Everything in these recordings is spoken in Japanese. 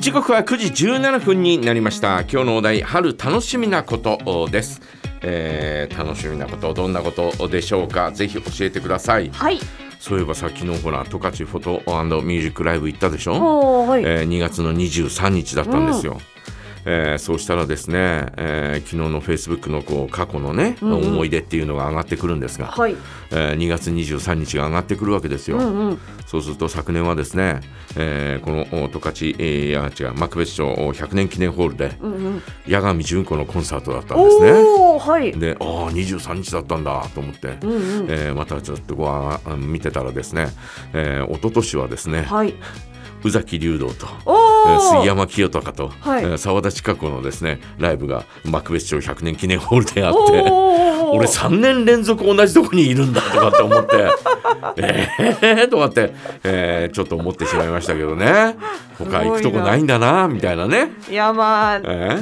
時刻は9時17分になりました。今日のお題春楽しみなことです、えー楽しみなことどんなことでしょうか？ぜひ教えてください。はい。そういえばさ昨日ほら十勝フォトミュージックライブ行ったでしょ、はい。えー2月の23日だったんですよ、えーそうしたらですね、えー昨日のフェイスブックのこう過去のね、うんうん思い出っていうのが上がってくるんですが、はい。えー2月23日が上がってくるわけですよ、うんうん。そうすると昨年はですね、えーこのお十勝、えーいや違う幕別町お100年記念ホールでうんうん。八神純子のコンサートだったんですね。はい。でああ23日だったんだと思って、うんうん。えーまたちょっと見てたらですね、えー、一昨年はですねはい。宇崎竜道と。杉山清隆と。澤、田千佳子のですねライブが幕別町100年記念ホールであって。俺3年連続同じとこにいるんだとかって思って えーとかって、えーちょっと思ってしまいましたけどね。他行くとこないんだなみたいなね。いやまあ、え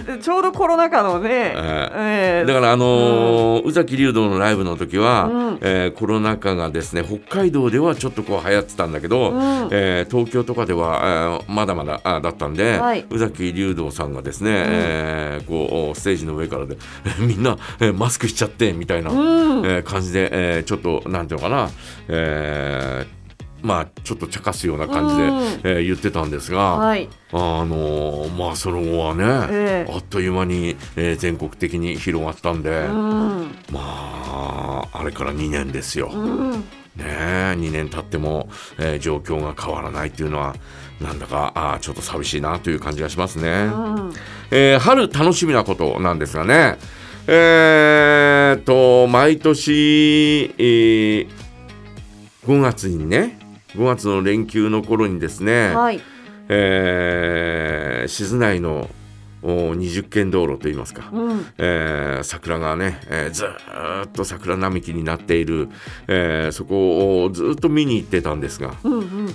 ー？ちょうどコロナ禍のね。えええだからあのー宇崎竜道のライブの時は、うん。えーコロナ禍がですね北海道ではちょっとこう流行ってたんだけど、うん。えー東京とかでは、えーまだまだあだったんで、はい。宇崎竜道さんがですね、えーこうステージの上からで みんな、えーマスクしちゃってみたいな、うん。えー感じで、えーちょっとなんていうのかな、えーまあちょっと茶化すような感じで、うんえー言ってたんですが、はい。あのーまあその後はね、ええあっという間に、えー全国的に広がったんで、うん。まああれから2年ですよ。うん。ねえ2年経っても、えー状況が変わらないっていうのはなんだかあーちょっと寂しいなという感じがしますね。うん。えー春楽しみなことなんですがねえー、と毎年、えー5月にね5月の連休の頃にですね、はい。えー静内のお20軒道路といいますか、うん。えー桜がね、えーずーっと桜並木になっている、えーそこをずーっと見に行ってたんですが、うんうん。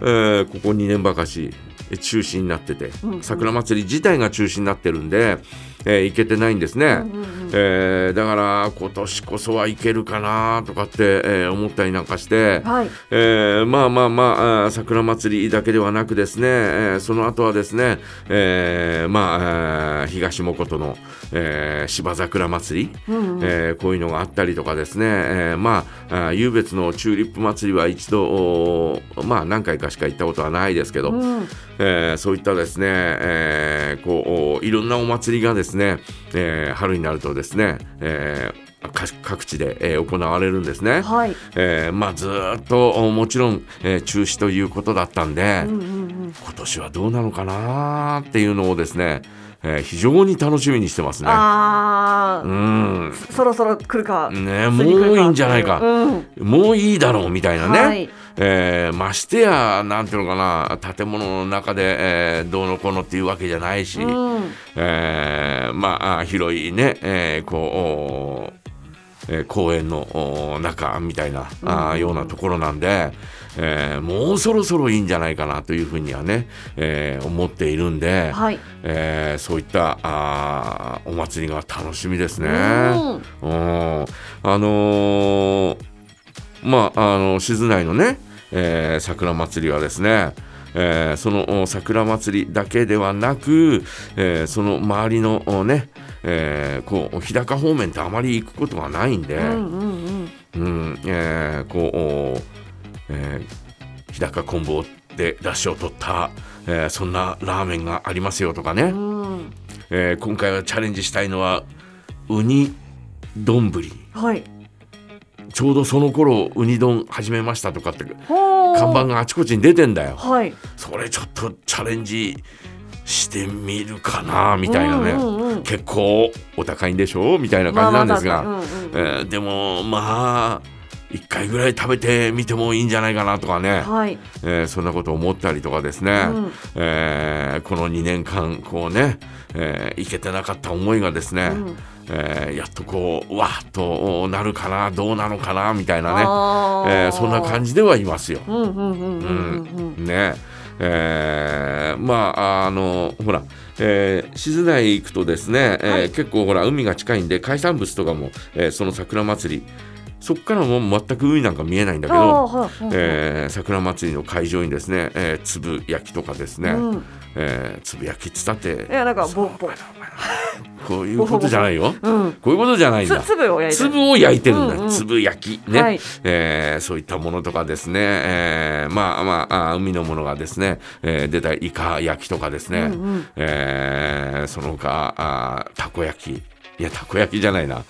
えーここ2年ばかしえー中止になってて、うんうん桜祭り自体が中止になってるんで、えー行けてないんですね。うんうんえーだから今年こそは行けるかなとかって、えー思ったりなんかして、はい。えーまあまあまあ桜祭りだけではなくですね、えーその後はですね、えーまああー東もことの、えー芝桜祭り、うんうん。えーこういうのがあったりとかですね、えーまあ湧別のチューリップ祭りは一度まあ何回かしか行ったことはないですけど、うん。えーそういったですね、えーこういろんなお祭りがですね、えー春になるとですね、えーか各地で、えー行われるんですね。はい。えーまあずーっとおもちろん、えー中止ということだったんで、うんうんうん。今年はどうなのかなっていうのをですね、えー非常に楽しみにしてますね。ああ、うんそろそろ来るか。ねもういいんじゃないか、うん。もういいだろうみたいなね、はいえーましてやなんていうのかな建物の中で、えーどうのこうのっていうわけじゃないし、うん。えーまああ広いね、えーこうおえー公園のお中みたいな、あーようなところなんで、えーもうそろそろいいんじゃないかなというふうにはね、えー思っているんで、はい。えーそういったあーお祭りが楽しみですね。うんうんあのーまああの静内のね、えー桜祭りはですね、えーそのお桜祭りだけではなく、えーその周りのおね、えーこう日高方面ってあまり行くことがないんで、日高昆布で出汁を取った、えーそんなラーメンがありますよとかね、うん。えー今回はチャレンジしたいのはウニ丼はい。ちょうどその頃ウニ丼始めましたとかって看板があちこちに出てんだよ。はい。それちょっとチャレンジしてみるかなみたいなね、うんうんうん。結構お高いんでしょ？みたいな感じなんですが、まあまうんうん。えーでもまあ一回ぐらい食べてみてもいいんじゃないかなとかね、はい。えーそんなこと思ったりとかですね、うん。えーこの2年間こうね、えーいけてなかった思いがですね、うん。えーやっとこうわーっとなるかなどうなのかなみたいなね、えーそんな感じではいますよ。ね。えーまああのほら、えー静内行くとですね、えーはい。結構ほら海が近いんで海産物とかも、えーその桜祭りそこからもう全く海なんか見えないんだけあど、ーえー桜祭りの会場にですね、えー、粒焼きとかですね、うん。えー、粒焼きっつったっていやなんかボッボお前らお前らこういうことじゃないよ。うん。こういうことじゃないんだ。つ粒を焼いてる。粒を焼いてるんだ、うんうん。粒焼き。ね、はい。えーそういったものとかですね、えーまあまああ海のものがですね、えー出たイカ焼きとかですね、うんうん。えーその他あーたこ焼き。いやたこ焼きじゃないな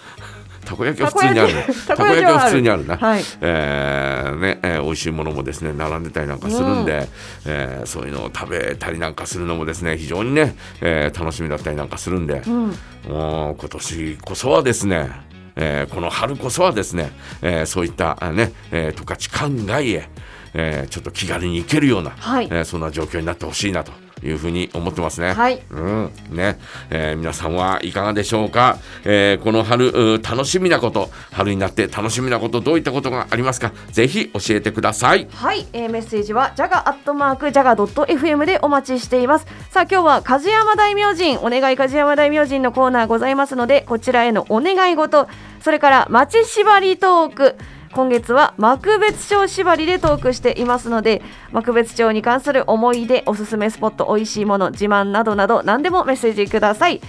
たこ焼きは普通にあるね。たこ焼きは普通にあるな、はい。えーねえー美味しいものもですね並んでたりなんかするんで、えーそういうのを食べたりなんかするのもですね非常にね、えー楽しみだったりなんかするんで、うん。もう今年こそはですね、えーこの春こそはですね、えーそういったあね、えー十勝管外へ、えーちょっと気軽に行けるような、はい。えーそんな状況になってほしいなというふうに思ってますね。はい。うん。ね。えー皆さんはいかがでしょうか、えーこの春う楽しみなこと。春になって楽しみなことどういったことがありますか？ぜひ教えてください。はい、えーメッセージはジャガアットマークジャガドット FM でお待ちしています。さあ今日は梶山大明神。お願い梶山大明神のコーナーございますのでこちらへのお願い事。それから町縛りトーク今月は幕別町縛りでトークしていますので幕別町に関する思い出おすすめスポット美味しいもの自慢などなど何でもメッセージください。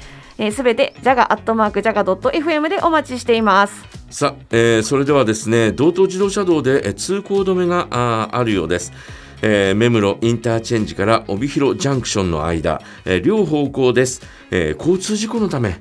すべ、てジャガアットマークジャガドット FM でお待ちしています。さあ、えーそれではですね道東自動車道でえー通行止めがああるようです。えー目室インターチェンジから帯広ジャンクションの間、えー両方向です、えー交通事故のため、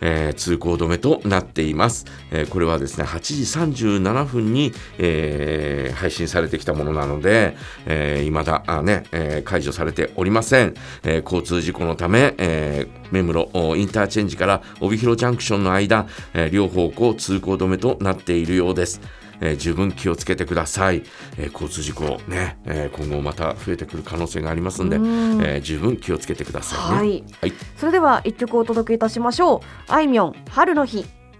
えー通行止めとなっています、えーこれはですね8時37分に、えー配信されてきたものなので、えー未だあ、ねえー解除されておりません、えー交通事故のため、えー目室おインターチェンジから帯広ジャンクションの間、えー両方向通行止めとなっているようです。えー十分気をつけてください、えー交通事故ね、えー今後また増えてくる可能性がありますんで、ん。ー十分気をつけてくださいね。はい。はい。それでは一曲お届けいたしましょう。あいみょん春の日